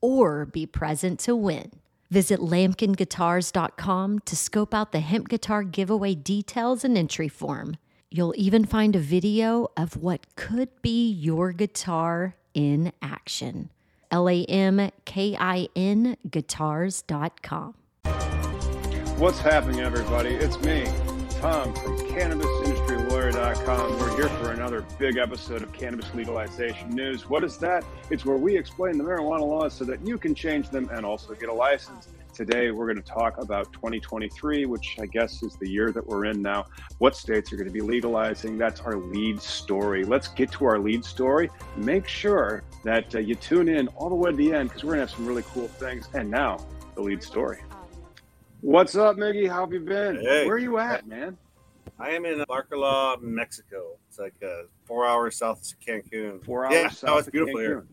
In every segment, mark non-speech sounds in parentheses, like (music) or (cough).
or be present to win. Visit lamkinguitars.com to scope out the hemp guitar giveaway details and entry form. You'll even find a video of what could be your guitar in action. L A M K I N guitars.com. What's happening, everybody? It's me, Tom from We're here for another big episode of Cannabis Legalization News. What is that? It's where we explain the marijuana laws so that you can change them and also get a license. Today, we're going to talk about 2023, which I guess is the year that we're in now. What states are going to be legalizing? That's our lead story. Let's get to our lead story. Make sure that uh, you tune in all the way to the end because we're going to have some really cool things. And now, the lead story. What's up, Miggy? How have you been? Hey. Where are you at, man? I am in Bacalar, Mexico. It's like uh, four hours south of Cancun. Four hours Yeah, south no, it's of beautiful here. Cancun.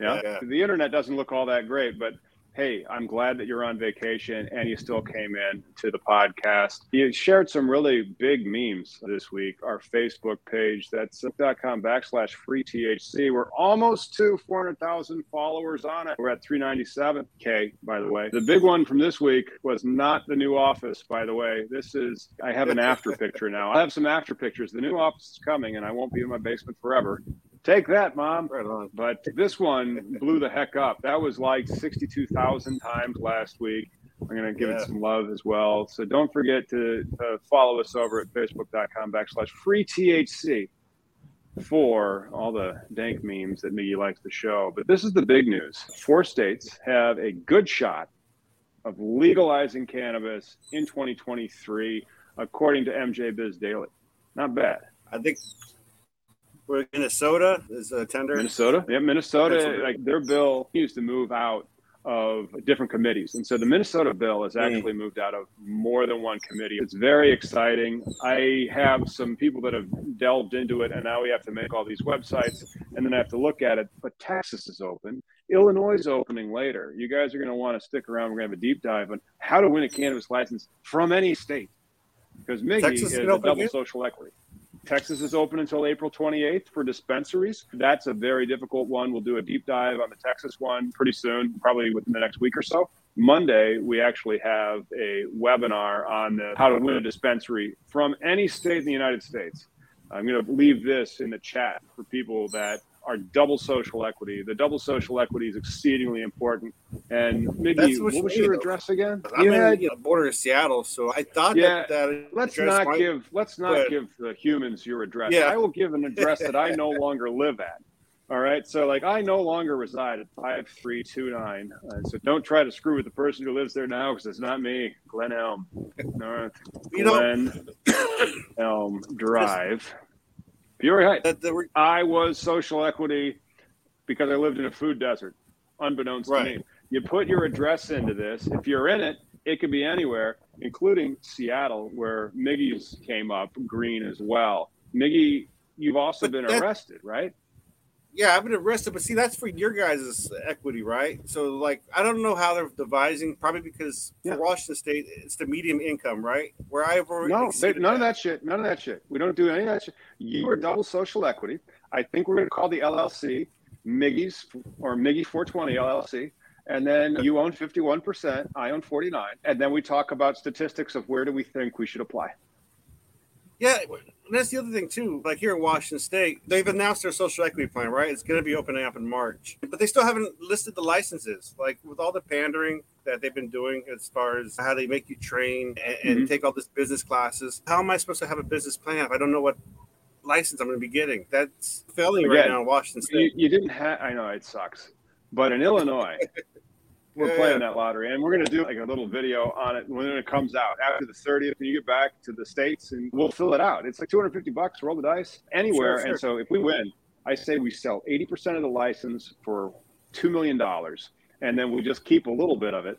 Yeah? Yeah. the internet doesn't look all that great, but hey, I'm glad that you're on vacation and you still came in to the podcast. You shared some really big memes this week. Our Facebook page, that's com backslash free THC. We're almost to 400,000 followers on it. We're at 397K, by the way. The big one from this week was not the new office, by the way. This is, I have an after picture now. I have some after pictures. The new office is coming and I won't be in my basement forever. Take that, mom. Right on. But this one blew the heck up. That was like 62,000 times last week. I'm going to give it some love as well. So don't forget to, to follow us over at facebook.com backslash free THC for all the dank memes that Miggy likes to show. But this is the big news. Four states have a good shot of legalizing cannabis in 2023, according to MJ Biz Daily. Not bad. I think we're Minnesota is a tender. Minnesota. Yeah, Minnesota. Minnesota. Like their bill used to move out of different committees, and so the Minnesota bill has hmm. actually moved out of more than one committee. It's very exciting. I have some people that have delved into it, and now we have to make all these websites, and then I have to look at it. But Texas is open. Illinois is opening later. You guys are going to want to stick around. We're going to have a deep dive on how to win a cannabis license from any state, because Miggy Texas is is a double social equity. Texas is open until April 28th for dispensaries. That's a very difficult one. We'll do a deep dive on the Texas one pretty soon, probably within the next week or so. Monday, we actually have a webinar on the, how to win a dispensary from any state in the United States. I'm going to leave this in the chat for people that are double social equity. The double social equity is exceedingly important. And Miggy, what, what was your address again? I'm you in had, you know, border of Seattle, so I thought yeah, that, that let's not might, give let's not give the humans your address. Yeah. I will give an address that I no (laughs) longer live at. All right. So, like, I no longer reside at 5329. Uh, so, don't try to screw with the person who lives there now because it's not me, Glen Elm. North you Glen (coughs) Elm Drive. Peoria Heights. I was social equity because I lived in a food desert, unbeknownst right. to me. You put your address into this. If you're in it, it could be anywhere, including Seattle, where Miggy's came up green as well. Miggy, you've also but been that, arrested, right? Yeah, I've been arrested, but see, that's for your guys' equity, right? So, like, I don't know how they're devising. Probably because yeah. for Washington State, it's the medium income, right? Where I've already no, they, none that. of that shit. None of that shit. We don't do any of that shit. You are double social equity. I think we're going to call the LLC Miggy's or Miggy 420 LLC, and then you own 51%, I own 49, and then we talk about statistics of where do we think we should apply. Yeah, that's the other thing too. Like here in Washington State, they've announced their social equity plan, right? It's going to be opening up in March, but they still haven't listed the licenses. Like with all the pandering that they've been doing as far as how they make you train and, and mm-hmm. take all this business classes. How am I supposed to have a business plan if I don't know what license I'm going to be getting? That's failing Again, right now in Washington State. You, you didn't have. I know it sucks, but in Illinois. (laughs) we're yeah, playing that lottery and we're going to do like a little video on it when it comes out. After the 30th when you get back to the states and we'll fill it out. It's like 250 bucks roll the dice anywhere sure, sure. and so if we win i say we sell 80% of the license for $2 million and then we just keep a little bit of it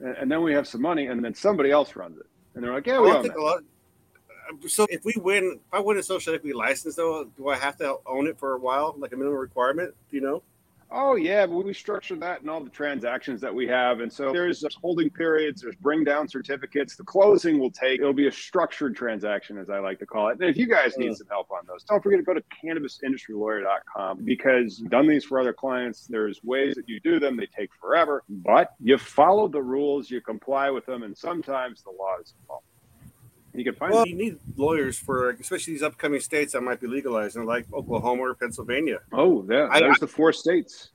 and then we have some money and then somebody else runs it. And they're like yeah we own that. Um, so if we win if i win a social equity license though do i have to own it for a while like a minimum requirement do you know Oh yeah, but we structure that in all the transactions that we have, and so there's uh, holding periods, there's bring down certificates. The closing will take. It'll be a structured transaction, as I like to call it. And if you guys need some help on those, don't forget to go to cannabisindustrylawyer.com because I've done these for other clients. There's ways that you do them; they take forever, but you follow the rules, you comply with them, and sometimes the law is involved. You can find. Well, you need lawyers for especially these upcoming states that might be legalizing, like Oklahoma or Pennsylvania. Oh, yeah, there's I, the four states: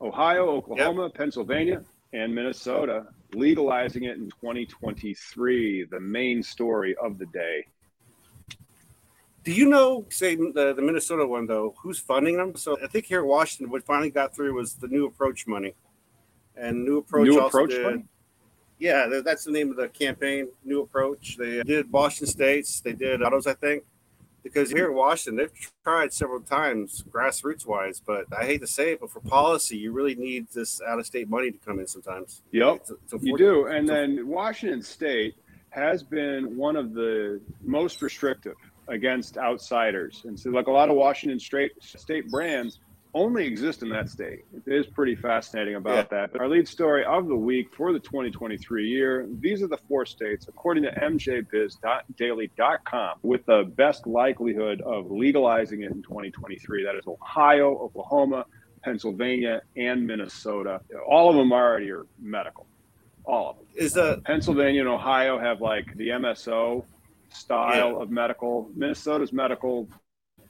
Ohio, Oklahoma, yep. Pennsylvania, and Minnesota legalizing it in 2023. The main story of the day. Do you know, say the, the Minnesota one though, who's funding them? So I think here in Washington, what finally got through was the New Approach money, and New Approach New also Approach did, money? Yeah, that's the name of the campaign, New Approach. They uh, did Washington States, they did autos, I think. Because here in Washington, they've tried several times grassroots wise, but I hate to say it, but for policy, you really need this out of state money to come in sometimes. Yep, it's, it's you do. And then Washington State has been one of the most restrictive against outsiders. And so, like a lot of Washington State, state brands, only exist in that state. It is pretty fascinating about yeah. that. But our lead story of the week for the 2023 year these are the four states, according to mjbiz.daily.com, with the best likelihood of legalizing it in 2023. That is Ohio, Oklahoma, Pennsylvania, and Minnesota. All of them already are medical. All of them. Is the uh, Pennsylvania and Ohio have like the MSO style yeah. of medical? Minnesota's medical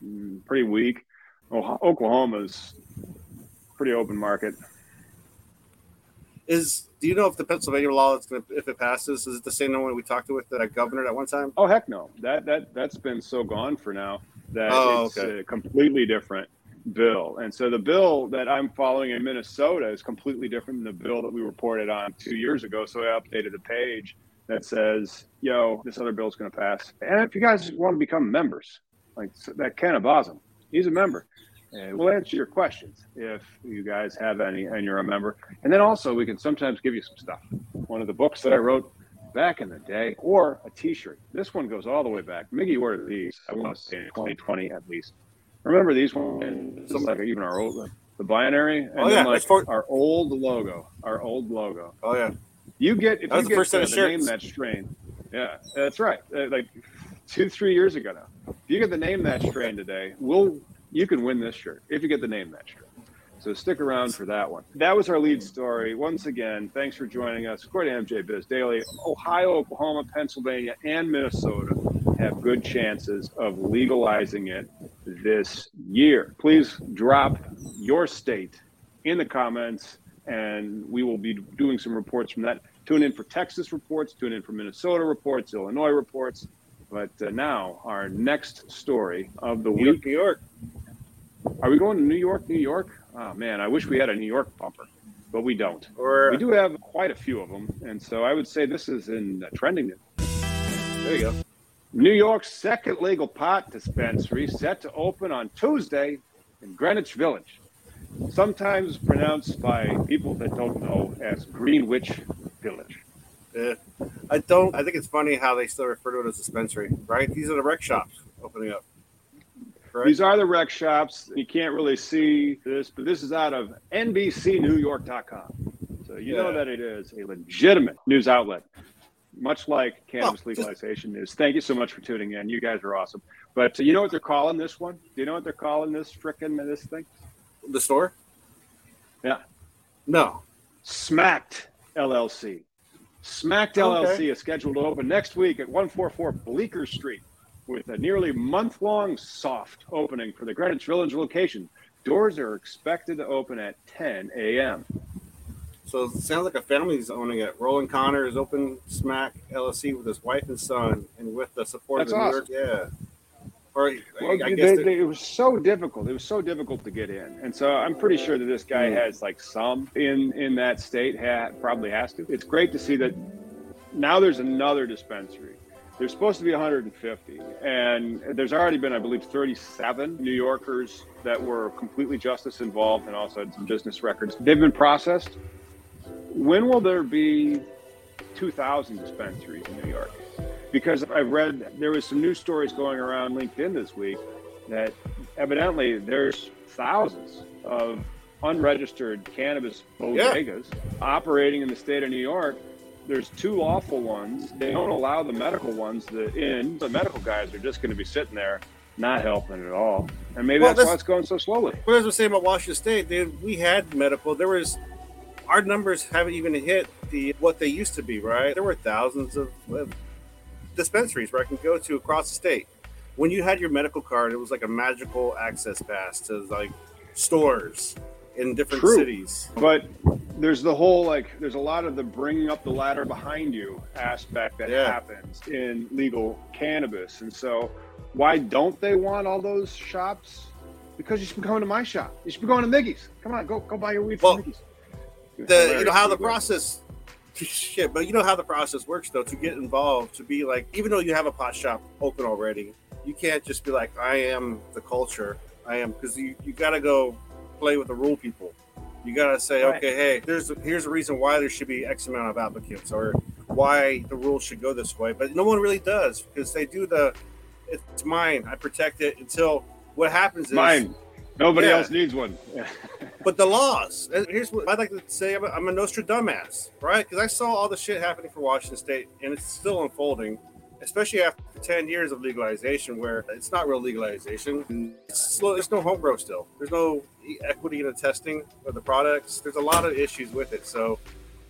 mm, pretty weak. Oklahoma's pretty open market. Is do you know if the Pennsylvania law is going to, if it passes, is it the same one we talked with the governor at one time? Oh heck no, that that that's been so gone for now that oh, it's okay. a completely different bill. And so the bill that I'm following in Minnesota is completely different than the bill that we reported on two years ago. So I updated the page that says, "Yo, this other bill is going to pass." And if you guys want to become members, like that Ken Abazim, he's a member. And we'll answer your questions if you guys have any and you're a member. And then also, we can sometimes give you some stuff. One of the books that I wrote back in the day, or a t shirt. This one goes all the way back. Miggy ordered these, I want to say in 2020 at least. Remember these ones? Some like even our old, the binary, and oh, yeah. then like for- our old logo, our old logo. Oh, yeah. You get, if that you get the, the name that strain. Yeah, that's right. Uh, like two, three years ago now. If you get the name that strain today, we'll you can win this shirt if you get the name that shirt. So stick around for that one. That was our lead story. Once again, thanks for joining us. According to MJ Biz Daily, Ohio, Oklahoma, Pennsylvania, and Minnesota have good chances of legalizing it this year. Please drop your state in the comments, and we will be doing some reports from that. Tune in for Texas reports, tune in for Minnesota reports, Illinois reports. But uh, now, our next story of the New week. New York. Are we going to New York, New York? Oh, man, I wish we had a New York bumper, but we don't. Or We do have quite a few of them. And so I would say this is in uh, trending news. there you go. New York's second legal pot dispensary set to open on Tuesday in Greenwich Village, sometimes pronounced by people that don't know as Greenwich Village. Yeah. I don't. I think it's funny how they still refer to it as dispensary, right? These are the rec shops opening up. These are the rec shops. You can't really see this, but this is out of NBCNewYork.com. So you know that it is a legitimate news outlet, much like oh, cannabis Well, just- legalization news. Thank you so much for tuning in. You guys are awesome. But you know what they're calling this one? Do you know what they're calling this frickin' this thing? the store? Yeah. No. Smacked LLC. Smacked oh, Okay. LLC is scheduled to open next week at 144 Bleecker Street with a nearly month long soft opening for the Greenwich Village location. Doors are expected to open at 10 a.m. So it sounds like a family's owning it. Roland Conner is open smack LLC with his wife and son, and with the support That's of the awesome. New York. Yeah. Or Well, I they- guess they- it was so difficult. It was so difficult to get in, and so I'm pretty sure that this guy Mm. has like some in in that state. Ha, probably has to. It's great to see that now there's another dispensary. There's supposed to be 150, and there's already been, I believe, 37 New Yorkers that were completely justice involved and also had some business records. They've been processed. When will there be 2,000 dispensaries in New York? Because I've read there was some news stories going around LinkedIn this week that evidently there's thousands of unregistered cannabis bodegas operating in the state of New York. There's two lawful ones. They don't allow the medical ones the in. The medical guys are just going to be sitting there, not helping at all. And maybe Well, that's why it's going so slowly. What I was saying about Washington State, they, we had medical. There was our numbers haven't even hit the what they used to be. Right, there were thousands of, of dispensaries where I can go to across the state. When you had your medical card, it was like a magical access pass to like stores in different True. cities. But there's the whole like there's a lot of the bringing up the ladder behind you aspect that Yeah. happens in legal cannabis, and so why don't they want all those shops? Because you should be going to my shop. You should be going to Miggy's. Come on, go go buy your weed Well, from Miggy's. the you know how the process shit. But you know how the process works though to get involved to be like even though you have a pot shop open already you can't just be like i am the culture. I am because you, you got to go play with the rule people. You got to say Right. okay hey there's here's a reason why there should be x amount of applicants or why the rules should go this way. But no one really does because they do the it's mine. I protect it until what happens is Mine. Nobody Yeah. else needs one. (laughs) but the laws. Uh, here's what I'd like to say: I'm a, I'm a Nostradamus, right? Because I saw all the shit happening for Washington State, and it's still unfolding, especially after 10 years of legalization, where it's not real legalization. It's slow, there's no home grow still. There's no equity in the testing of the products. There's a lot of issues with it. So,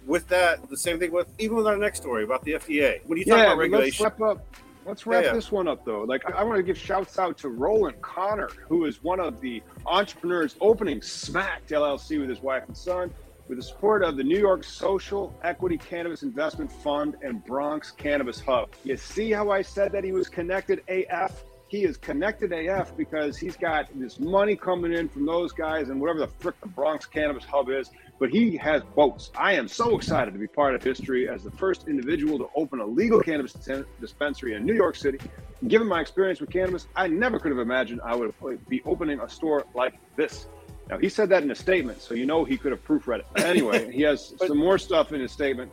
with that, the same thing with even with our next story about the FDA. When you talk yeah, about but let's regulation, wrap up. Let's wrap Yeah. this one up though. Like I want to give shouts out to Roland Conner, who is one of the entrepreneurs opening Smacked LLC with his wife and son, with the support of the New York Social Equity Cannabis Investment Fund and Bronx Cannabis Hub. You see how I said that he was connected AF? He is connected AF because he's got this money coming in from those guys and whatever the frick the Bronx Cannabis Hub is. But he has boats. I am so excited to be part of history as the first individual to open a legal cannabis dis- dispensary in New York City. Given my experience with cannabis, I never could have imagined I would be opening a store like this. Now, he said that in a statement, so you know he could have proofread it. Anyway, he has (laughs) some more stuff in his statement.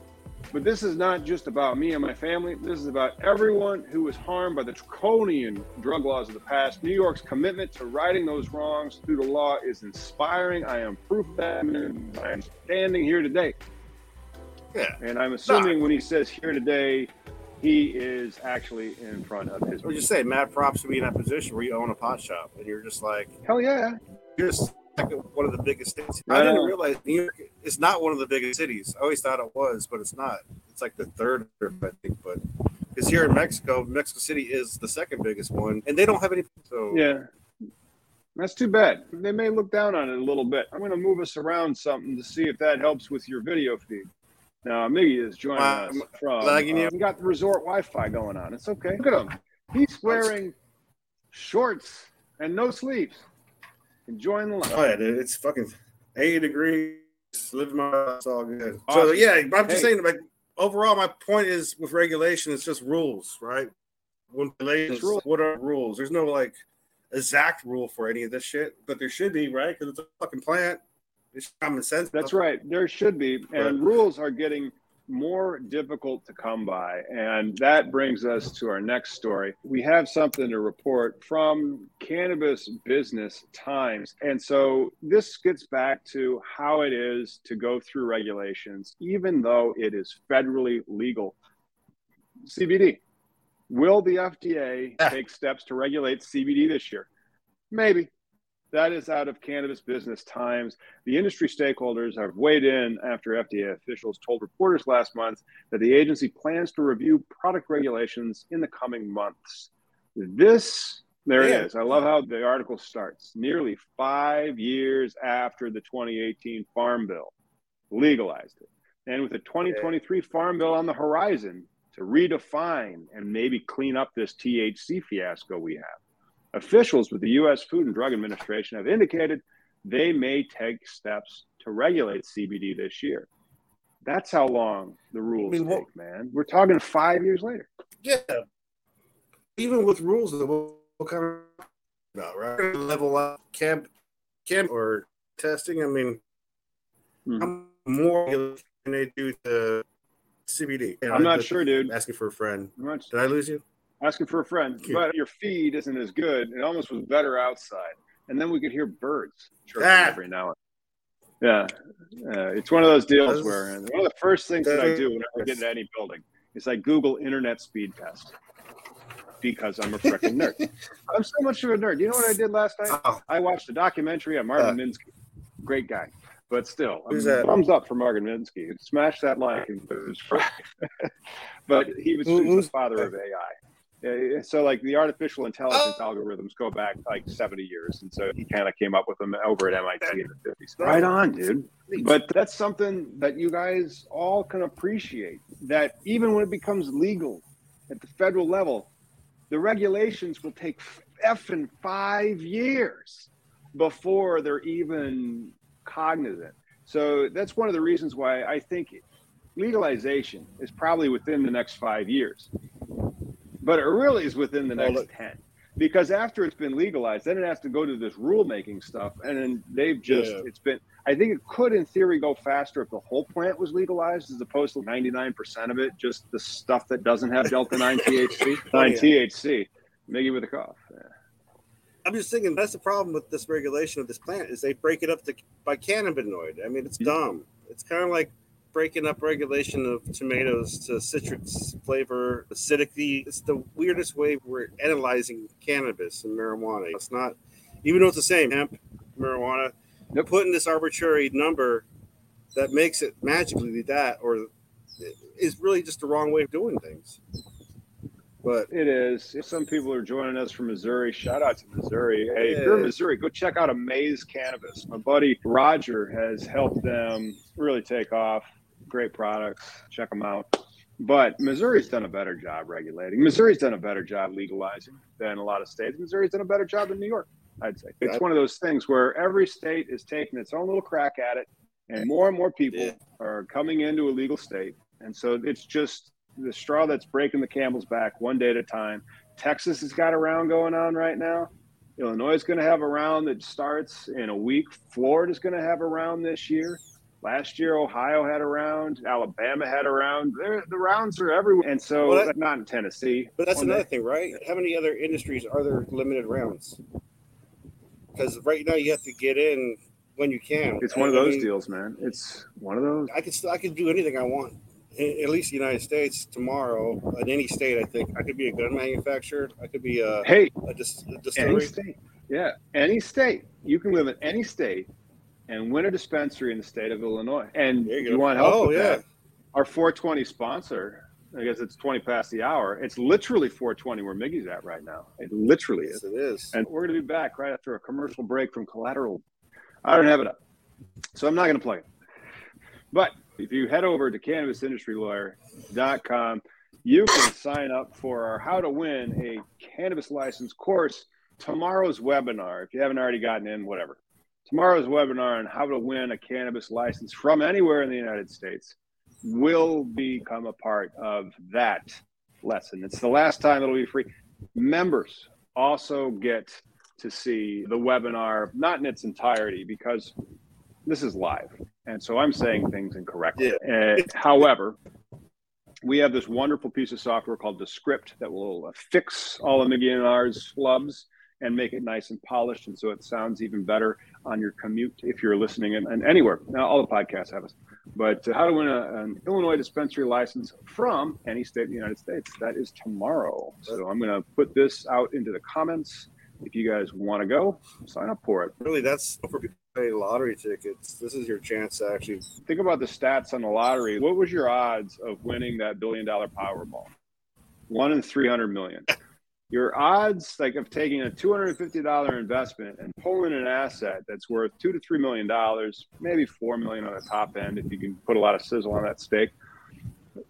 But this is not just about me and my family. This is about everyone who was harmed by the draconian drug laws of the past. New York's commitment to righting those wrongs through the law is inspiring. I am proof of that. I am standing here today. yeah, And I'm assuming when he says here today, he is actually in front of his. or just say Matt? props to be in that position where you own a pot shop and you're just like, Hell yeah. you're just one of the biggest states. Right I didn't realize New York is not one of the biggest cities. I always thought it was, but it's not. It's like the third, I think. But because here in Mexico, Mexico City is the second biggest one, and they don't have any. So Yeah. That's too bad. They may look down on it a little bit. I'm going to move us around something to see if that helps with your video feed. Now, Miggy is joining Uh, us from. lagging you? uh, we got the resort Wi-Fi going on. It's okay. Look at him. He's wearing shorts and no sleeves, enjoying the life. Oh yeah, dude, it's fucking eighty degrees. Living my life, it's all good. So Awesome. yeah, but I'm just Hey. saying, like overall, my point is with regulation, it's just rules, right? When regulations, rules. what are rules? There's no like exact rule for any of this shit, but there should be, right? Because it's a fucking plant. It's common sense. That's right. There should be, and rules are getting more difficult to come by. And that brings us to our next story. We have something to report from Cannabis Business Times. And so this gets back to how it is to go through regulations, even though it is federally legal. CBD. Will the FDA Ah. take steps to regulate CBD this year? Maybe. That is out of Cannabis Business Times. The industry stakeholders have weighed in after FDA officials told reporters last month that the agency plans to review product regulations in the coming months. This, there it is. I love how the article starts. Nearly five years after the 2018 Farm Bill legalized it. And with the 2023 Farm Bill on the horizon to redefine and maybe clean up this THC fiasco we have. Officials with the U.S. Food and Drug Administration have indicated they may take steps to regulate CBD this year. That's how long the rules I mean, what- take, man. We're talking five years later. Yeah. Even with rules, what, what kind of about right level up camp, camp or testing? I mean, Hmm. how more can they do to CBD? I'm not sure, dude. Asking for a friend. Did I lose you? Asking for a friend, but your feed isn't as good. It almost was better outside, and then we could hear birds chirping Ah. every now and. Then. Yeah, uh, it's one of those deals where one of the first things that I do whenever I get into any building is I Google internet speed test because I'm a freaking nerd. (laughs) I'm so much of a nerd. You know what I did last night? Oh, I watched a documentary on Marvin Uh. Minsky. Great guy. But still, I Who's mean, that? thumbs up for Marvin Minsky. Smash that like. and (laughs) it was but he was Who- the father of AI. Yeah, So, like the artificial intelligence oh. algorithms go back like 70 years, and so he kind of came up with them over at MIT in the 50s. Right on, dude. But that's something that you guys all can appreciate. That even when it becomes legal at the federal level, the regulations will take effing five years before they're even cognizant. So that's one of the reasons why I think legalization is probably within the next five years, but it really is within the Well, next look- 10. Because after it's been legalized, then it has to go to this rulemaking stuff. And then they've just, Yeah. it's been, I think it could, in theory, go faster if the whole plant was legalized as opposed to 99% of it, just the stuff that doesn't have Delta 9 (laughs) THC. 9 yeah. THC. Miggy with a cough. Yeah. I'm just thinking that's the problem with this regulation of this plant is they break it up to by cannabinoid. I mean, it's mm-hmm. dumb. It's kind of like breaking up regulation of tomatoes to citrus flavor, acidity. It's the weirdest way we're analyzing cannabis and marijuana. It's not, even though it's the same hemp, marijuana. Yep. Putting this arbitrary number that makes it magically that, or is really just the wrong way of doing things. But It is. Some people are joining us from Missouri. Shout out to Missouri. Hey, if you're in Missouri, go check out Amaze Cannabis. My buddy Roger has helped them really take off. Great products. Check them out. But Missouri's done a better job regulating. Missouri's done a better job legalizing than a lot of states. Missouri's done a better job than New York, I'd say. It's one of those things where every state is taking its own little crack at it, and more and more people Yeah. are coming into a legal state. And so it's just the straw that's breaking the camel's back one day at a time. Texas has got a round going on right now. Illinois is going to have a round that starts in a week. Florida's going to have a round this year. Last year, Ohio had a round. Alabama had a round. They're, the rounds are everywhere. And so, Well, that- not in Tennessee. But that's another day. thing, right? How many other industries are there limited rounds? Because right now you have to get in when you can. It's one of I those mean, deals, man. It's one of those. I could still, I could do anything I want. In, at least the United States tomorrow, in any state, I think I could be a gun manufacturer. I could be a, Hey, a, dis, a any state. Yeah, any state. You can live in any state and win a dispensary in the state of Illinois. And you, you want help Oh, yeah. that? Our 420 sponsor, I guess it's 20 past the hour. It's literally 420 where Miggy's at right now. It literally Yes, is. it is. And we're going to be back right after a commercial break from Collateral. I don't have it up, so I'm not going to play it. But if you head over to cannabisindustrylawyer.com, you can sign up for our How to Win a Cannabis License course. Tomorrow's webinar, if you haven't already gotten in, whatever. Tomorrow's webinar on how to win a cannabis license from anywhere in the United States will become a part of that lesson. It's the last time it'll be free. Members also get to see the webinar, not in its entirety, because this is live. And so I'm saying things incorrectly. Uh, however, we have this wonderful piece of software called Descript that will fix all of Miggy and flubs and make it nice and polished. And so it sounds even better on your commute if you're listening in, and anywhere. Now, all the podcasts have us. But uh, how to win a, an Illinois dispensary license from any state in the United States, that is tomorrow. So I'm going to put this out into the comments. If you guys want to go, sign up for it. Really, that's for people who pay lottery tickets. This is your chance to actually. Think about the stats on the lottery. What was your odds of winning that billion dollar Powerball? One in 300 million. (laughs) Your odds, like of taking a $250 investment and pulling an asset that's worth two to three million dollars, maybe four million on the top end if you can put a lot of sizzle on that stake.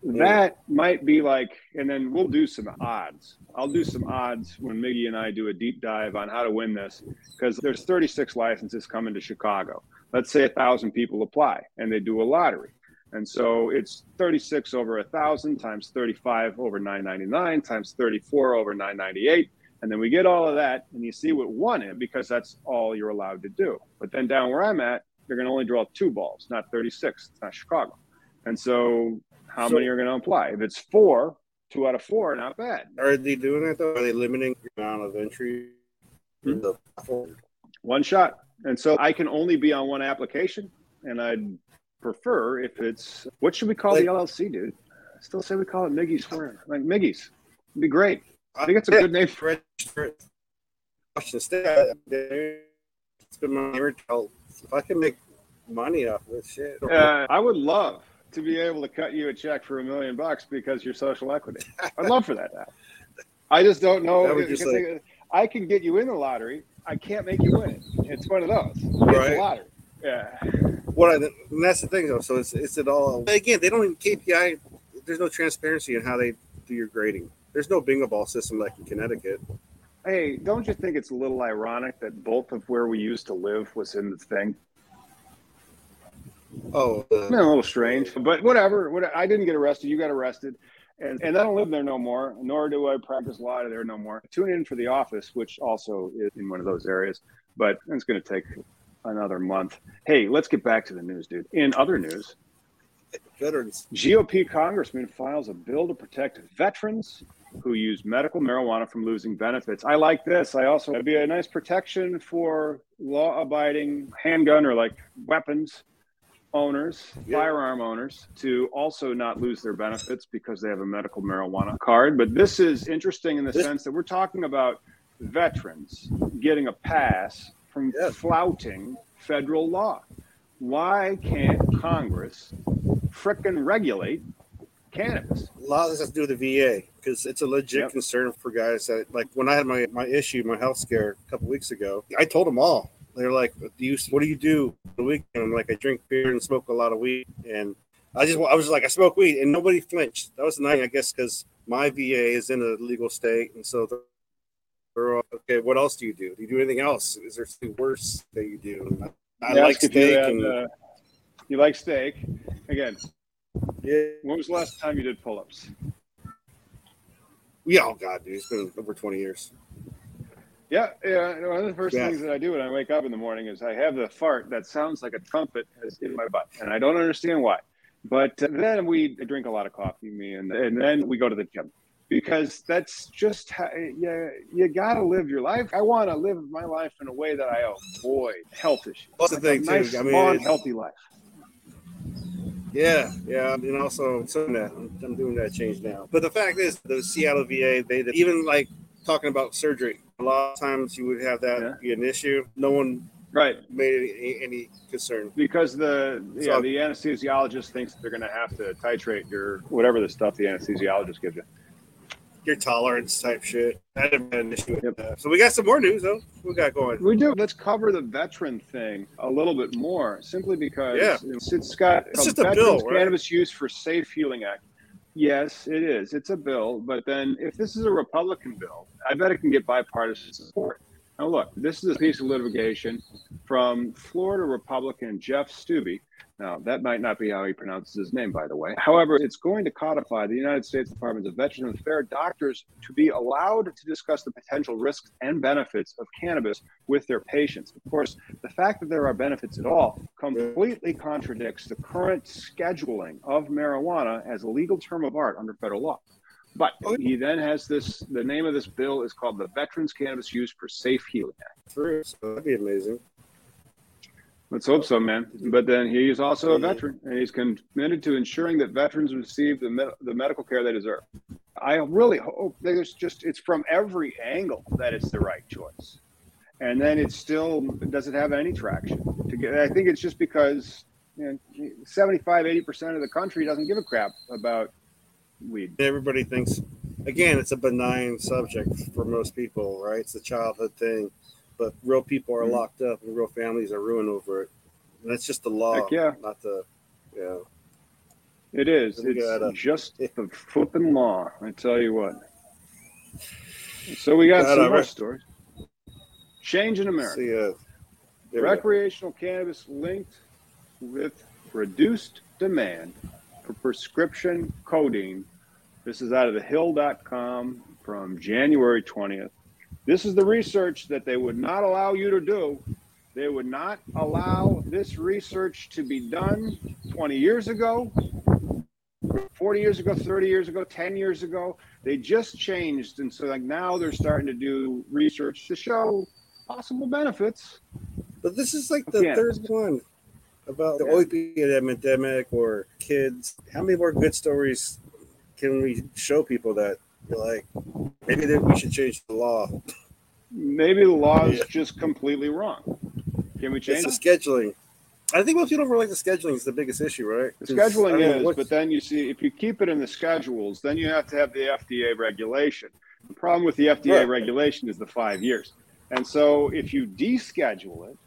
That might be like, and then we'll do some odds. I'll do some odds when Miggy and I do a deep dive on how to win this because there's 36 licenses coming to Chicago. Let's say a thousand people apply and they do a lottery. And so it's 36 over a thousand times 35 over 999 times 34 over 998. And then we get all of that and you see what won it because that's all you're allowed to do. But then down where I'm at, you're going to only draw two balls, not 36. It's not Chicago. And so how So- many are going to apply? If it's four, two out of four, not bad. Are they doing that though? Are they limiting the amount of entry? Hmm. One shot. And so I can only be on one application. And I'd prefer if it's what should we call the LLC, dude? I still say we call it Miggy's Square. Like Miggy's. It'd be great. I think it's a good name for it. State. It's been my favorite. If I can make money off of this shit, uh, I would love to be able to cut you a check for a million bucks because you're social equity. I'd love for that. I just don't know. Just because I can get you in the lottery. I can't make you win it. It's one of those. It's Right. a lottery. Yeah. What? I, and that's the thing though. So it's it's it all. Again, they don't even KPI. There's no transparency in how they do your grading. There's no bingo ball system like in Connecticut. Hey, don't you think it's a little ironic that both of where we used to live was in the thing? Oh, a little strange, but whatever. What I didn't get arrested. You got arrested, and and I don't live there no more. Nor do I practice law there no more. Tune in for the office, which also is in one of those areas, but it's going to take another month. Hey, let's get back to the news, dude. In other news, veterans. GOP congressman files a bill to protect veterans who use medical marijuana from losing benefits. I like this. I also it'd be a nice protection for law-abiding handgun or like weapons owners, Yeah. firearm owners, to also not lose their benefits because they have a medical marijuana card. But this is interesting in the sense that we're talking about veterans getting a pass from Yes. flouting federal law. Why can't Congress frickin' regulate cannabis? A lot of this has to do with the VA because it's a legit Yep. concern for guys that like when I had my my issue, my health scare a couple weeks ago. I told them all. They're like, "Do you? What do you do the weekend?" I'm like, "I drink beer and smoke a lot of weed." And I just I was like, "I smoke weed," and nobody flinched. That was the night, I guess, because my VA is in a legal state, and so they're- they're okay. What else do you do? Do you do anything else? Is there something worse that you do? I, I like you steak, had, and uh, you like steak. Again, yeah, when was the last time you did pull-ups? yeah. Oh God, dude, it's been over 20 years. Yeah, yeah. One of the first Yeah. things that I do when I wake up in the morning is I have the fart that sounds like a trumpet in my butt, and I don't understand why. But uh, then we drink a lot of coffee, me, and and then we go to the gym because that's just how you you got to live your life. I want to live my life in a way that I avoid health issues. That's the thing, a too. nice, I mean, it's- healthy life. Yeah, yeah, and also some of that I'm doing that change now. But the fact is, the Seattle VA, they even like talking about surgery. A lot of times you would have that Yeah. be an issue. No one Right. made any, any concern. Because the yeah, So- the anesthesiologist thinks they're going to have to titrate your whatever the stuff the anesthesiologist gives you. Your tolerance type shit. Didn't have an issue with Yep. that. So we got some more news though. We got going. We do. Let's cover the veteran thing a little bit more, simply because Yeah. it's, got It's just a bill, right? Cannabis Use for Safe Healing Act. Yes, it is. It's a bill, but then if this is a Republican bill, I bet it can get bipartisan support. Now, look, this is a piece of litigation from Florida Republican Jeff Steube. Now, that might not be how he pronounces his name, by the way. However, it's going to codify the United States Department of Veterans Affairs doctors to be allowed to discuss the potential risks and benefits of cannabis with their patients. Of course, the fact that there are benefits at all completely contradicts the current scheduling of marijuana as a legal term of art under federal law. But oh, he then has this the name of this bill is called the Veterans Cannabis Use for Safe Healing Act. Through, so that'd be amazing. Let's hope so, man. But then he is also a veteran, and he's committed to ensuring that veterans receive the, med- the medical care they deserve. I really hope there's just it's from every angle that it's the right choice, and then it still doesn't have any traction. To get, I think it's just because you know, 75, 80 percent of the country doesn't give a crap about weed. Everybody thinks, again, it's a benign subject for most people, right? It's a childhood thing, but real people are Mhm. locked up and real families are ruined over it. And that's just the law, Heck yeah. not the, yeah. It is. It's gotta- just (laughs) the flipping law. I tell you what. So we got Gotta some more stories. Change in America. See, uh, go. Recreational cannabis linked with reduced demand for prescription codeine. This is out of the hill.com from January 20th. This is the research that they would not allow you to do. They would not allow this research to be done 20 years ago, 40 years ago, 30 years ago, 10 years ago. They just changed. And so, like, now they're starting to do research to show possible benefits. But this is like the Again. third one about the Yeah. opiate epidemic or kids. How many more good stories can we show people that you're like, maybe that we should change the law? Maybe the law is Yeah. just completely wrong. Can we change It's it? the scheduling. I think most people don't really like the scheduling is the biggest issue, right? The 'Cause, scheduling I mean, is, what's- but then you see, if you keep it in the schedules, then you have to have the FDA regulation. The problem with the FDA Right. regulation is the five years. And so if you deschedule it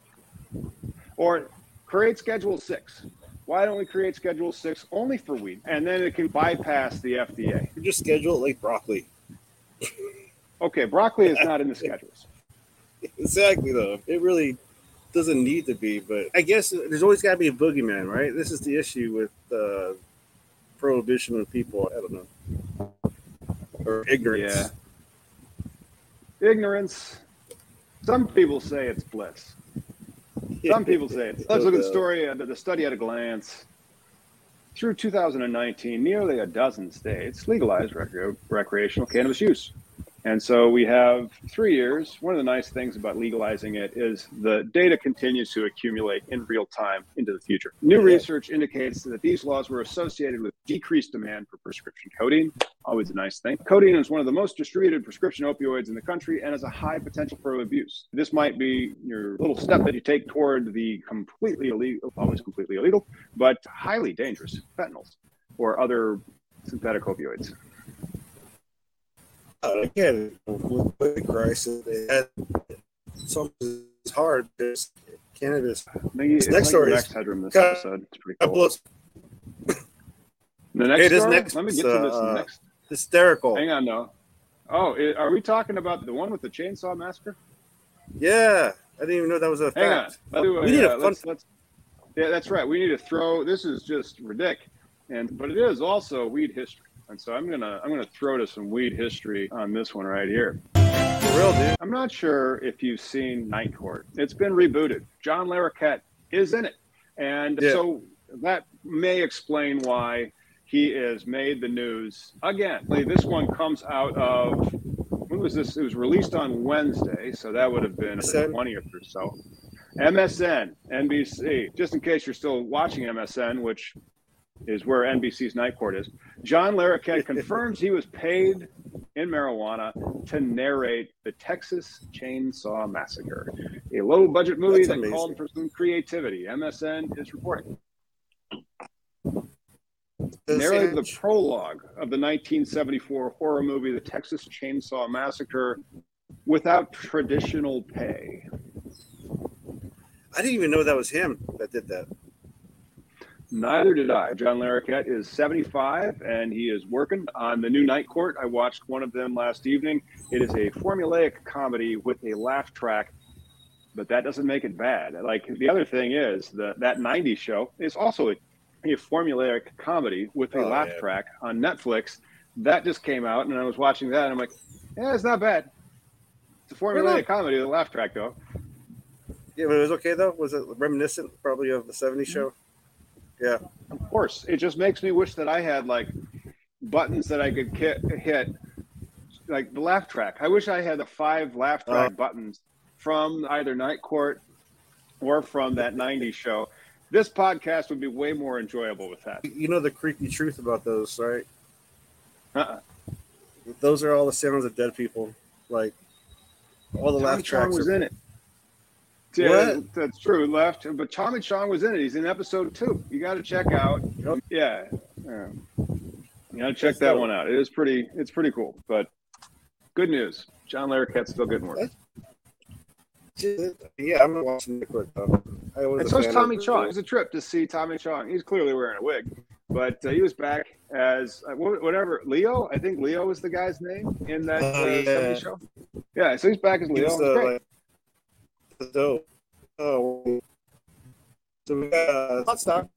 or create Schedule 6, why don't we create Schedule 6 only for weed? And then it can bypass the FDA. you just schedule it like broccoli. (laughs) Okay, broccoli is not in the schedules. (laughs) Exactly, though. It really doesn't need to be, but I guess there's always got to be a boogeyman, right? This is the issue with uh, prohibition of people. I don't know. Or ignorance. Yeah. Ignorance. Some people say it's bliss. Some people say it. Let's look at the story, uh, the study at a glance. Through 2019, nearly a dozen states legalized recre- recreational cannabis use. And so we have three years. One of the nice things about legalizing it is the data continues to accumulate in real time into the future. New research indicates that these laws were associated with decreased demand for prescription codeine. Always a nice thing. Codeine is one of the most distributed prescription opioids in the country and has a high potential for abuse. This might be your little step that you take toward the completely illegal, always completely illegal, but highly dangerous fentanyls or other synthetic opioids. Again, with the crisis, it had, something is hard because cannabis. Maybe This it's next story is- Headroom this Cut- episode. It's pretty cool. (laughs) The next Hey, this story? next Let me is, get to this uh, next. hysterical. Hang on, no. Oh, i- are we talking about the one with the chainsaw massacre? Yeah, I didn't even know that was a Hang fact. Let's do We need a uh, fun- let's, let's, yeah, that's right. We need to throw. This is just ridiculous, and but it is also weed history. And so I'm gonna I'm gonna throw to some weed history on this one right here. For real, dude. I'm not sure if you've seen Night Court. It's been rebooted. John Larroquette is in it, and Yeah. so that may explain why he has made the news again. This one comes out of when was this? It was released on Wednesday, so that would have been the MSN? 20th or so. MSN, NBC. Just in case you're still watching MSN, which is where NBC's Night Court is. John Larroquette (laughs) confirms he was paid in marijuana to narrate the Texas Chainsaw Massacre, a low budget movie That's that amazing. called for some creativity. MSN is reporting. Narrated the prologue of the 1974 horror movie, The Texas Chainsaw Massacre, without traditional pay. I didn't even know that was him that did that. Neither did I. John Larroquette is 75 and he is working on the new Night Court. I watched one of them last evening. It is a formulaic comedy with a laugh track, but that doesn't make it bad. Like the other thing is the, that 90s show is also a, a formulaic comedy with a Oh, laugh yeah. track on Netflix. That just came out and I was watching that and I'm like, yeah, it's not bad. It's a formulaic comedy with a laugh track though. Yeah, but it was okay though. Was it reminiscent probably of the '70s mm-hmm. show? Yeah. Of course, it just makes me wish that I had like buttons that I could hit, hit like the laugh track. I wish I had the five laugh track uh-huh. buttons from either Night Court or from that 90s show. This podcast would be way more enjoyable with that. You know the creepy truth about those, right? Uh-uh. Those are all the sounds of dead people. Like all the Tommy laugh Chong tracks. was are- in it. Yeah, What? that's true. Left, but Tommy Chong was in it. He's in episode two. You got to check out. Yep. Yeah, yeah. you got to check that one out. It is pretty. It's pretty cool. But good news, John Larroquette's still getting work. Yeah, I'm watching Night Court though. I was And so is Tommy Chong. It's a trip to see Tommy Chong. He's clearly wearing a wig, but uh, he was back as uh, whatever Leo. I think Leo was the guy's name in that Oh, uh, yeah. show. Yeah, so he's back as Leo. was, It's uh, great. like, the dope. Oh, so we got uh, hot stock.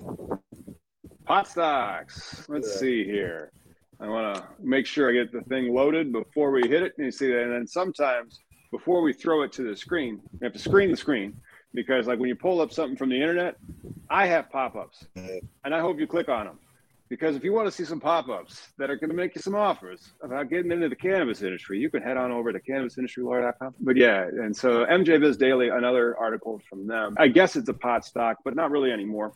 Hot stocks. Let's Yeah. see here. I want to make sure I get the thing loaded before we hit it. And you see that. And then sometimes before we throw it to the screen, we have to screen the screen because, like, when you pull up something from the internet, I have pop ups. And I hope you click on them because if you want to see some pop ups that are going to make you some offers about getting into the cannabis industry, you can head on over to cannabisindustrylawyer.com. But yeah, and so MJ Biz Daily, another article from them. I guess it's a pot stock, but not really anymore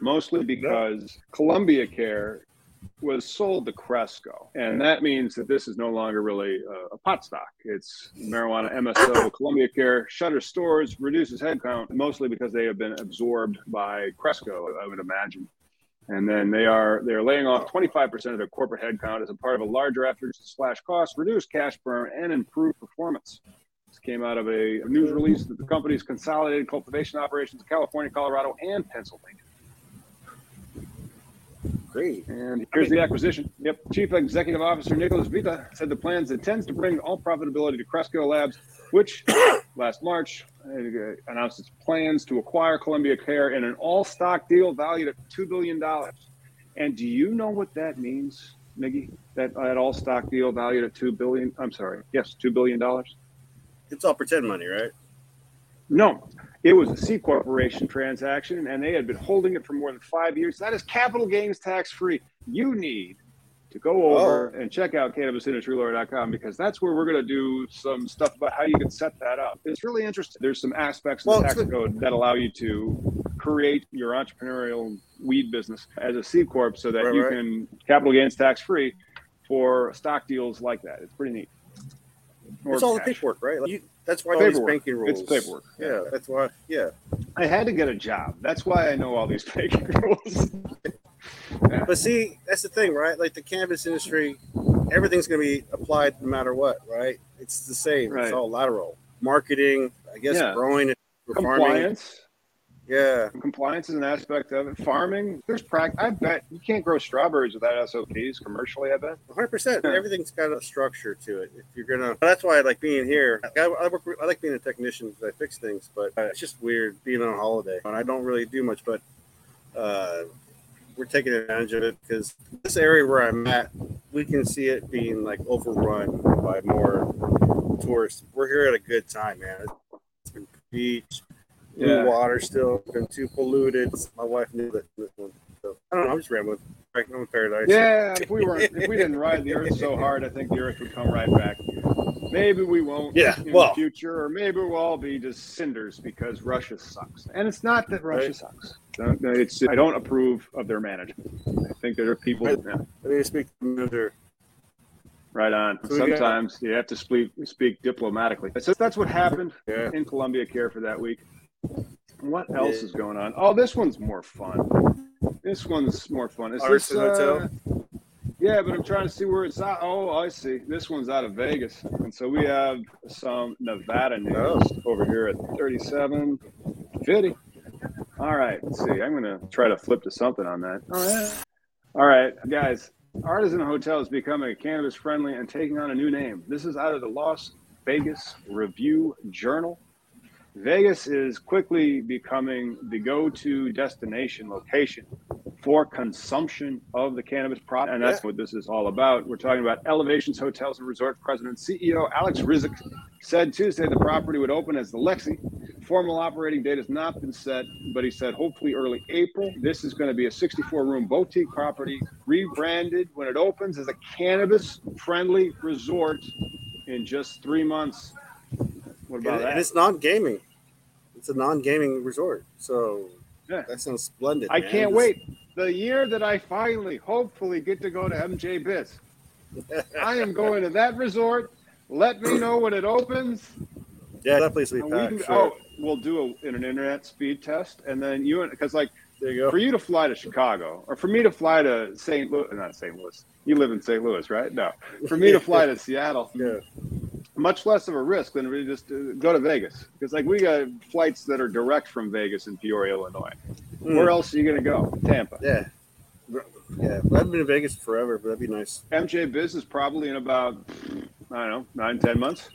mostly because Columbia Care was sold to Cresco, and that means that this is no longer really a, a pot stock. It's marijuana MSO. (coughs) Columbia Care shutters stores, reduces headcount, mostly because they have been absorbed by Cresco, I would imagine. And then they are they are laying off 25% of their corporate headcount as a part of a larger effort to slash costs, reduce cash burn, and improve performance. This came out of a, a news release that the company's consolidated cultivation operations in California, Colorado, and Pennsylvania. Great. And here's the acquisition. Yep. Chief Executive Officer Nicholas Vita said the plans intends to bring all profitability to Cresco Labs, which last March uh, announced its plans to acquire Columbia Care in an all stock deal valued at $2 billion. And do you know what that means, Miggy? That, that all stock deal valued at 2 billion? I'm sorry. Yes, $2 billion. It's all pretend money, right? No, it was a C corporation transaction, and they had been holding it for more than five years. That is capital gains tax free. You need to go over oh. and check out cannabisindustrylawyer.com because that's where we're going to do some stuff about how you can set that up. It's really interesting. There's some aspects of Well, the tax it's- code that allow you to create your entrepreneurial weed business as a C corp so that Right, you right. can capital gains tax free for stock deals like that. It's pretty neat. Or it's all the cash. paperwork, right? Like you, that's why all these banking rules. It's paperwork. Yeah, that's why. Yeah, I had to get a job. That's why I know all these (laughs) banking rules. But see, that's the thing, right? Like the cannabis industry, everything's going to be applied no matter what, right? It's the same. Right. It's all lateral marketing. I guess Yeah. growing and farming. Compliance. Yeah, Compliance is an aspect of it. Farming, there's practice. I bet you can't grow strawberries without SOPs commercially. I bet. 100. percent Everything's got a structure to it. If you're gonna, that's why I like being here. I, I, work, I like being a technician because I fix things, but it's just weird being on holiday and I don't really do much. But uh, we're taking advantage of it because this area where I'm at, we can see it being like overrun by more tourists. We're here at a good time, man. It's been beach, blue Yeah. water still been too polluted. My wife knew that. This one. So, I don't know. I'm just rambling. I'm in paradise. Yeah. If we weren't, if we didn't ride the earth so hard, I think the earth would come right back. Maybe we won't. Yeah, In well- the future, or maybe we'll all be just cinders because Russia sucks. And it's not that Russia Right. sucks. It's I don't approve of their management. I think there are people. Right. Yeah. I need to speak to. Right on. So got- Sometimes you have to speak speak diplomatically. So that's what happened Yeah. in Columbia Care for that week. What else is going on? Oh, this one's more fun. This one's more fun. Is this, Hotel? uh, yeah, but I'm trying to see where it's at. Oh, I see. This one's out of Vegas, and so we have some Nevada news Oh. over here at 3750. All right, let's see. I'm gonna try to flip to something on that. Oh yeah. All right, guys. Artisan Hotel is becoming cannabis friendly and taking on a new name. This is out of the Las Vegas Review Journal. Vegas is quickly becoming the go to destination location for consumption of the cannabis product. And that's Yeah. what this is all about. We're talking about Elevations Hotels and Resort President CEO Alex Rizek said Tuesday the property would open as the Lexi. Formal operating date has not been set, but he said hopefully early April. This is going to be a 64 room boutique property, rebranded when it opens as a cannabis friendly resort in just three months. What about And, that? and it's non-gaming. It's a non-gaming resort. So Yeah. that sounds splendid. I man. can't This- wait. The year that I finally, hopefully, get to go to MJ Biz. I am going to that resort. Let me know when it opens. yeah, definitely we packed. can, sure. oh, we'll do a, an internet speed test, and then you because like you for you to fly to Chicago or for me to fly to St. Louis, not St. Louis. You live in St. Louis, right? No. For me to fly to (laughs) Seattle, Yeah. much less of a risk than we just uh, go to Vegas because like we got flights that are direct from Vegas and Peoria, Illinois. Mm. Where else are you going to go? Tampa. Yeah. Yeah. Well, I've been in Vegas forever, but that'd be nice. MJ Biz is probably in about I don't know nine ten months,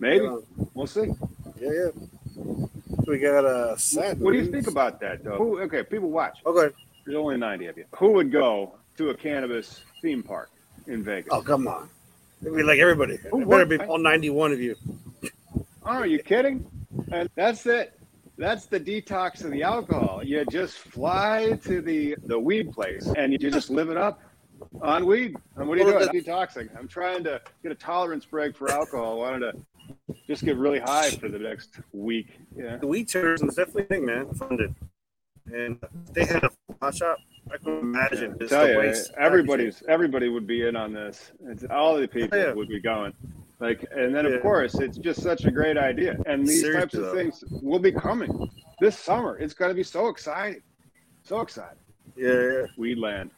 maybe. Yeah, We'll see. yeah. yeah. We got a set. What do you think about that, though? Who, okay, people watch. Okay. There's only ninety of you. Who would go to a cannabis theme park in Vegas? Oh, come on. It'd be like everybody. It better be all 91 of you. Oh, are you kidding? And that's it. That's the detox of the alcohol. You just fly to the the weed place and you just live it up on weed. And what are you doing? Detoxing. I'm trying to get a tolerance break for alcohol. I wanted to just get really high for the next week. Yeah. The weed tourism is definitely a thing, man. Funded. And they had a hot shop. I can imagine. I tell you, everybody's everybody would be in on this. It's, all the people Yeah. would be going. Like, and then Yeah. of course, it's just such a great idea. And these Seriously, types of though. things will be coming this summer. It's going to be so exciting, so exciting. Yeah, yeah. Weedland.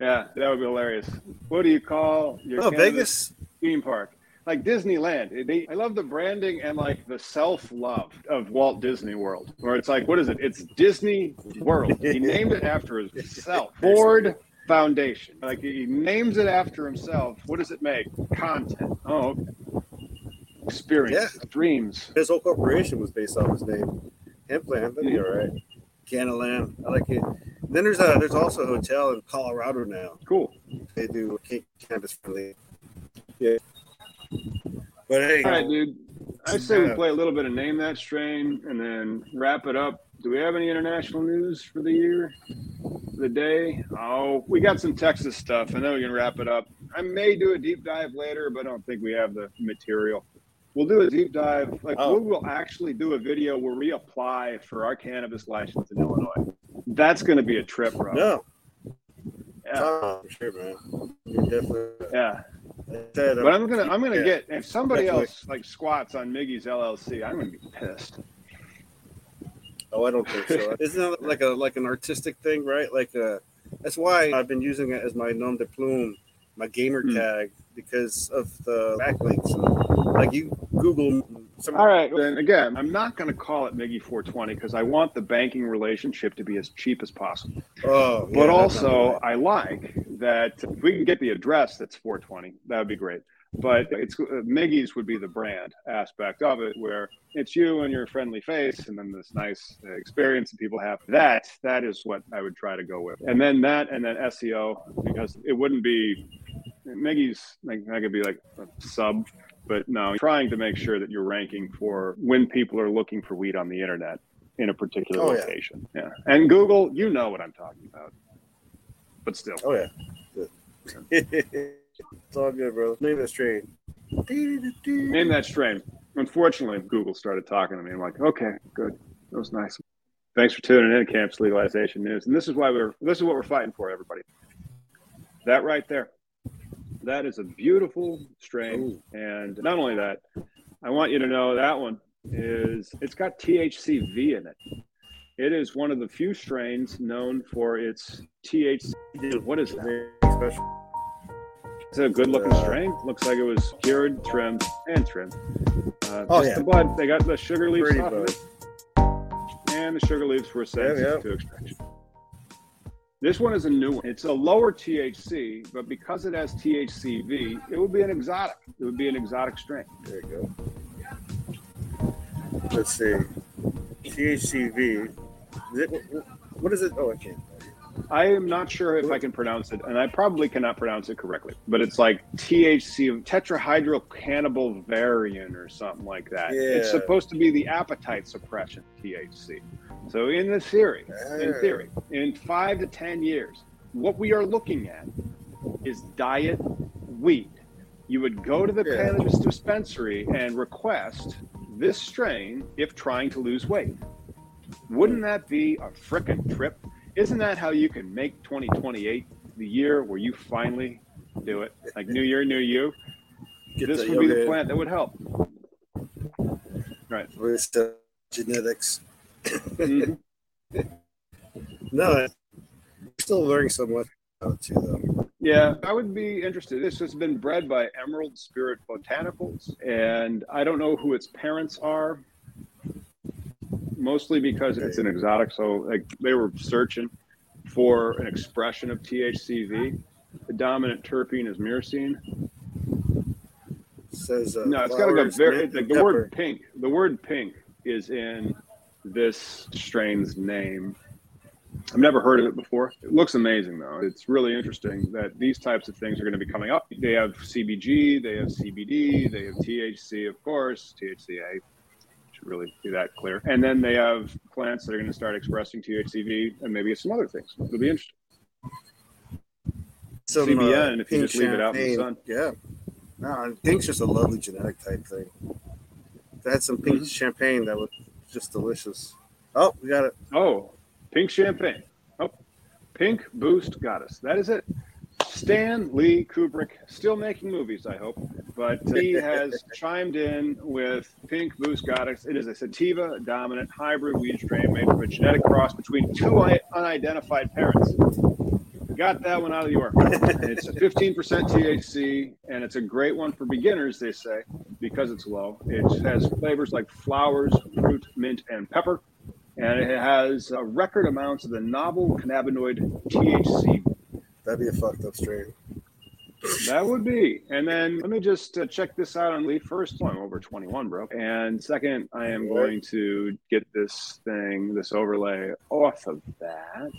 Yeah, that would be hilarious. What do you call your Oh, Vegas. theme park? Like Disneyland. They, I love the branding and like the self love of Walt Disney World, where it's like, what is it? It's Disney World. He (laughs) named it after himself. (laughs) Ford Foundation. Like he names it after himself. What does it make? Content. Oh, okay. Experience, dreams. His whole corporation was based off his name. Hempland, that'd be all right. Canaland, I like it. then there's a there's also a hotel in Colorado now. Cool. They do ca- campus friendly. Yeah. But hey, All right, dude. I say we play a little bit of Name That Strain and then wrap it up. Do we have any international news for the year, the day? Oh, we got some Texas stuff, and then we can wrap it up. I may do a deep dive later, but I don't think we have the material. We'll do a deep dive. Like Oh. we will actually do a video where we apply for our cannabis license in Illinois. That's going to be a trip, bro. no, Yeah. oh, sure, man. You're definitely. yeah. But I'm gonna I'm gonna Yeah. get if somebody Definitely. else like squats on Miggy's LLC, I'm gonna be pissed. Oh, I don't think so. (laughs) Isn't that like a like an artistic thing, right? Like uh that's why I've been using it as my nom de plume, my gamer Hmm. tag, because of the backlinks. Like you Google some All right. Then again, I'm not going to call it Miggy 420 because I want the banking relationship to be as cheap as possible. Oh, yeah, But that's also, not I like that if we can get the address that's 420, that would be great. But it's uh, Miggy's would be the brand aspect of it, where it's you and your friendly face, and then this nice experience that people have. That that is what I would try to go with, and then that, and then SEO because it wouldn't be Miggy's like that could be like a sub, but no, trying to make sure that you're ranking for when people are looking for weed on the internet in a particular Oh, location. Yeah. and Google, you know what I'm talking about, but still. Oh yeah. Good. (laughs) it's all good, bro. Name that strain. Name that strain. Unfortunately, Google started talking to me. I'm like, okay, good. That was nice. Thanks for tuning in, Camps Legalization News. And this is why we're this is what we're fighting for, everybody. That right there. That is a beautiful strain. Ooh. And not only that, I want you to know that one is it's got THCV in it. It is one of the few strains known for its THC. What is that? Very special. It's a good looking Uh, strain. Looks like it was cured, trimmed, and trimmed. Uh, Oh, yeah. the bud. They got the sugar leaves off of it. And the sugar leaves were sent Yeah, yeah. to extraction. This one is a new one. It's a lower THC, but because it has THCV, it would be an exotic. It would be an exotic strain. There you go. Let's see. THCV. Is it, what is it? Oh, I can't. I am not sure if I can pronounce it, and I probably cannot pronounce it correctly, but it's like THC, tetrahydrocannabivalerian or something like that. It's supposed to be the appetite suppression THC. So in the theory, in theory, in five to ten years, what we are looking at is diet weed. You would go to the Yeah. cannabis dispensary and request this strain if trying to lose weight. Wouldn't that be a frickin' trip? Isn't that how you can make 2028 the year where you finally do it? Like New Year, New You. Get this would be the plant that would help. Right. With the genetics. Mhm. (laughs) No, I'm still learning so much about it too, though. Yeah, I would be interested. This has been bred by Emerald Spirit Botanicals, and I don't know who its parents are. Mostly because it's an exotic, so like they were searching for an expression of THCV. The dominant terpene is myrcene. It says uh, No, it's got go flowers, very. Like the word pink. The word pink is in this strain's name. I've never heard of it before. It looks amazing though. It's really interesting that these types of things are going to be coming up. They have CBG, they have CBD, they have THC, of course, THCA. Really be that clear. And then they have plants that are going to start expressing THCV and maybe some other things. It'll be interesting. Some, CBN, if you just leave it out in the sun. Yeah. No, pink's just a lovely genetic type thing. If I had some pink Mm-hmm. champagne that was just delicious. Oh, we got it. Oh, pink champagne. Oh, pink boost goddess. That is it. Stan Lee Kubrick, still making movies, I hope, but he has (laughs) chimed in with Pink Boost Goddess. It is a sativa dominant hybrid weed strain made from a genetic cross between two unidentified parents. Got that one out of the orphan. (laughs) It's a 15% THC, and it's a great one for beginners, they say, because it's low. It has flavors like flowers, fruit, mint, and pepper and it has record amounts of the novel cannabinoid THC. That'd be a fucked up stream. That would be. And then let me just uh, check this out on Leaf. First, I'm over 21, bro. And second, I am going to get this thing, this overlay off of that.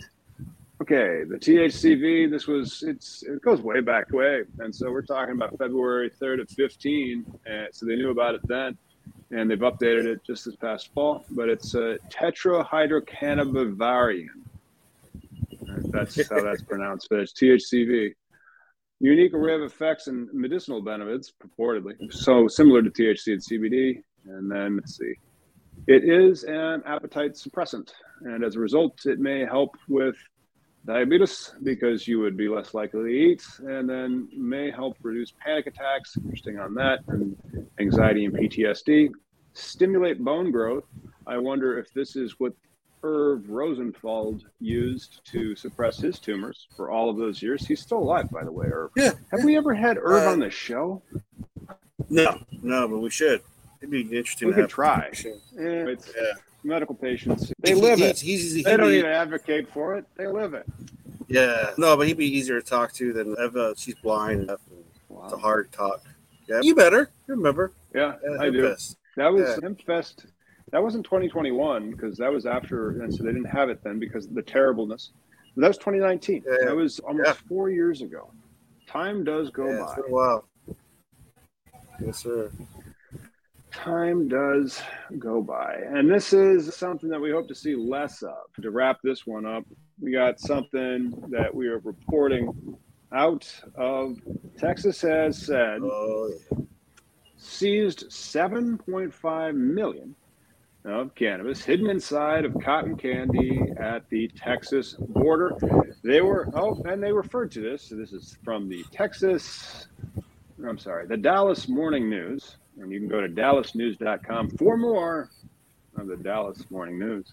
Okay, the THCV. This was it's it goes way back way, and so we're talking about February 3rd of 15. And so they knew about it then, and they've updated it just this past fall. But it's a tetrahydrocannabivarian. That's how that's pronounced. But it's THCV. Unique array of effects and medicinal benefits, purportedly. So similar to THC and CBD. And then let's see. It is an appetite suppressant. And as a result, it may help with diabetes because you would be less likely to eat, and then may help reduce panic attacks. Interesting on that, and anxiety and PTSD. Stimulate bone growth. I wonder if this is what Irv Rosenfeld used to suppress his tumors for all of those years. He's still alive, by the way, Irv. Yeah. Have we ever had Irv Uh, on the show? No, no, but we should. It'd be interesting. We to could have- try. Eh, it's Yeah. medical patients. They live He's- it. he's- he'd They don't be- even advocate for it. They live it. Yeah, no, but he'd be easier to talk to than Eva. She's blind. and It's a hard talk. Yeah, you better you remember. Yeah, Yeah, I do. Hempfest. That was Yeah. Hempfest. That wasn't 2021 because that was after, and so they didn't have it then because of the terribleness. That was 2019. Yeah. That was almost Yeah. four years ago. Time does go Yeah, by. it's been a while. Yes, sir. Time does go by. And this is something that we hope to see less of. To wrap this one up, we got something that we are reporting out of Texas has said Oh, yeah. seized 7.5 million of cannabis hidden inside of cotton candy at the Texas border. They were, oh, and they referred to this. So this is from the Texas, I'm sorry, the Dallas Morning News. And you can go to dallasnews.com for more of the Dallas Morning News.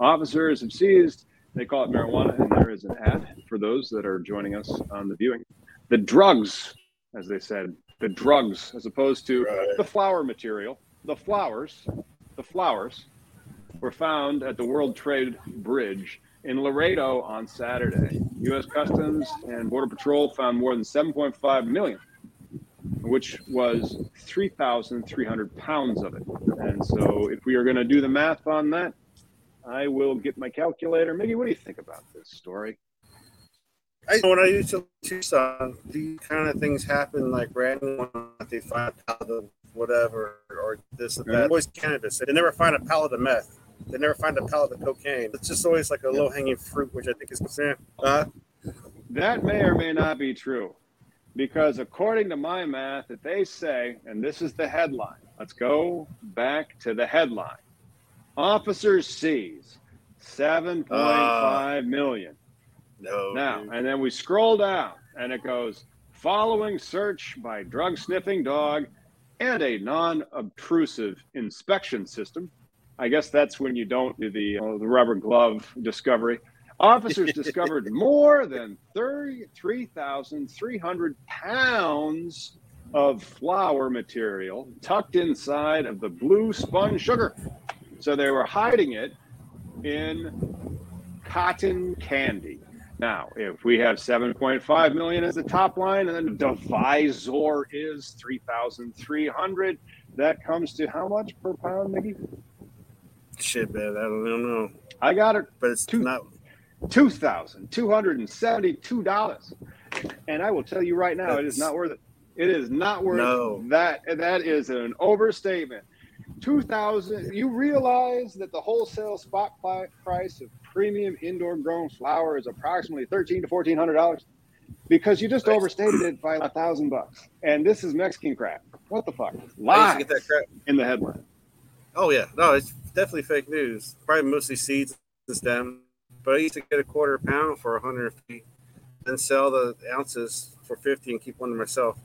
Officers have seized, they call it marijuana, and there is an ad for those that are joining us on the viewing. The drugs, as they said, the drugs, as opposed to Right. the flower material, the flowers, the flowers were found at the World Trade Bridge in Laredo on Saturday. U.S. Customs and Border Patrol found more than 7.5 million, which was 3,300 pounds of it. And so, if we are going to do the math on that, I will get my calculator. Miggy, what do you think about this story? I when I used to in Tucson, uh, these kind of things happen like random. They find pallet of whatever or this and that. Always cannabis. They never find a pallet of meth. They never find a pallet of cocaine. It's just always like a low hanging fruit, which I think is yeah. Uh, That may or may not be true because according to my math, if they say, and this is the headline. Let's go back to the headline. Officers seize 7.5 million. no. Now, dude. and then we scroll down and it goes following search by drug sniffing dog and a non obtrusive inspection system. I guess that's when you don't do the, uh, the rubber glove discovery. Officers (laughs) discovered more than 33,300 pounds of flour material tucked inside of the blue spun sugar. So they were hiding it in cotton candy. Now, if we have 7.5 million as the top line and then the divisor is 3,300, that comes to how much per pound, Miggy? shit, man. I don't, know, I got it but it's Two- not. $2,272. And I will tell you right now, it is not worth it. It is not worth No. that. That is an overstatement. 2000 you realize that the wholesale spot pli- price of premium indoor grown flower is approximately 13 to 1400 dollars because you just Nice. overstated it by a thousand bucks and this is mexican crap what the fuck I used lies get that crap. in the headline Oh yeah, no, it's definitely fake news. Probably mostly seeds and stems But I used to get a quarter pound for 150, and sell the ounces for 50 and keep one to myself.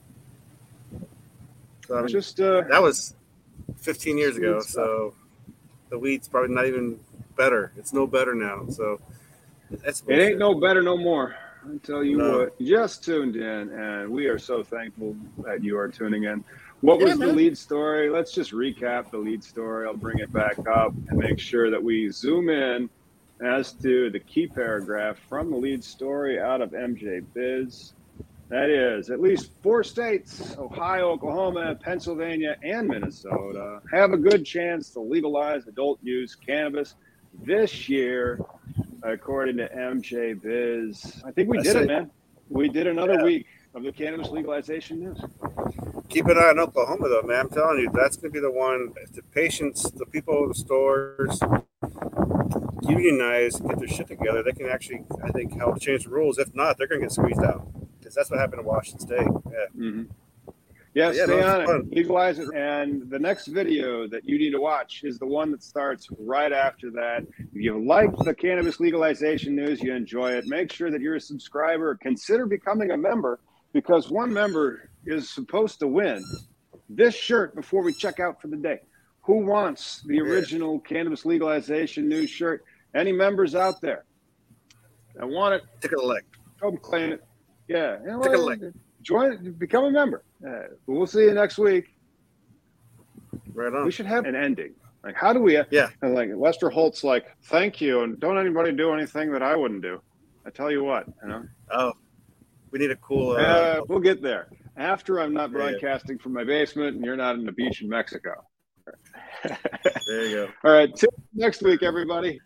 So I mean, just uh that was 15 years ago. So the wheat's probably not even better. It's no better now. So that's It ain't no better no more. I tell you No. what, you just tuned in, and we are so thankful that you are tuning in. What Yeah, was the lead story? Let's just recap the lead story. I'll bring it back up and make sure that we zoom in as to the key paragraph from the lead story out of MJ Biz. That is, at least four states Ohio, Oklahoma, Pennsylvania, and Minnesota have a good chance to legalize adult use cannabis this year, according to MJ Biz. I think we That's did it, man. We did another Yeah. week of the cannabis legalization news. Keep an eye on Oklahoma, though, man. I'm telling you, that's going to be the one. If the patients, the people in the stores unionize, and get their shit together, they can actually, I think, help change the rules. If not, they're going to get squeezed out. Because that's what happened in Washington State. Yeah. Mm-hmm. Yeah, Yeah, stay on it. Legalize it. And the next video that you need to watch is the one that starts right after that. If you like the cannabis legalization news, you enjoy it, make sure that you're a subscriber. Consider becoming a member because one member is supposed to win this shirt before we check out for the day. Who wants the original cannabis legalization news shirt? Any members out there I want it? Take a look. Come claim it. Yeah. Take a look. Join, become a member. Uh, we'll see you next week. Right on. We should have an ending. Like, how do we? Yeah. And like Lester Holt's like, thank you, and don't anybody do anything that I wouldn't do. I tell you what, you know. Oh, we need a cool. Uh, Uh, we'll get there after I'm not broadcasting from my basement and you're not on the beach in Mexico. there you go. (laughs) All right, till next week, everybody.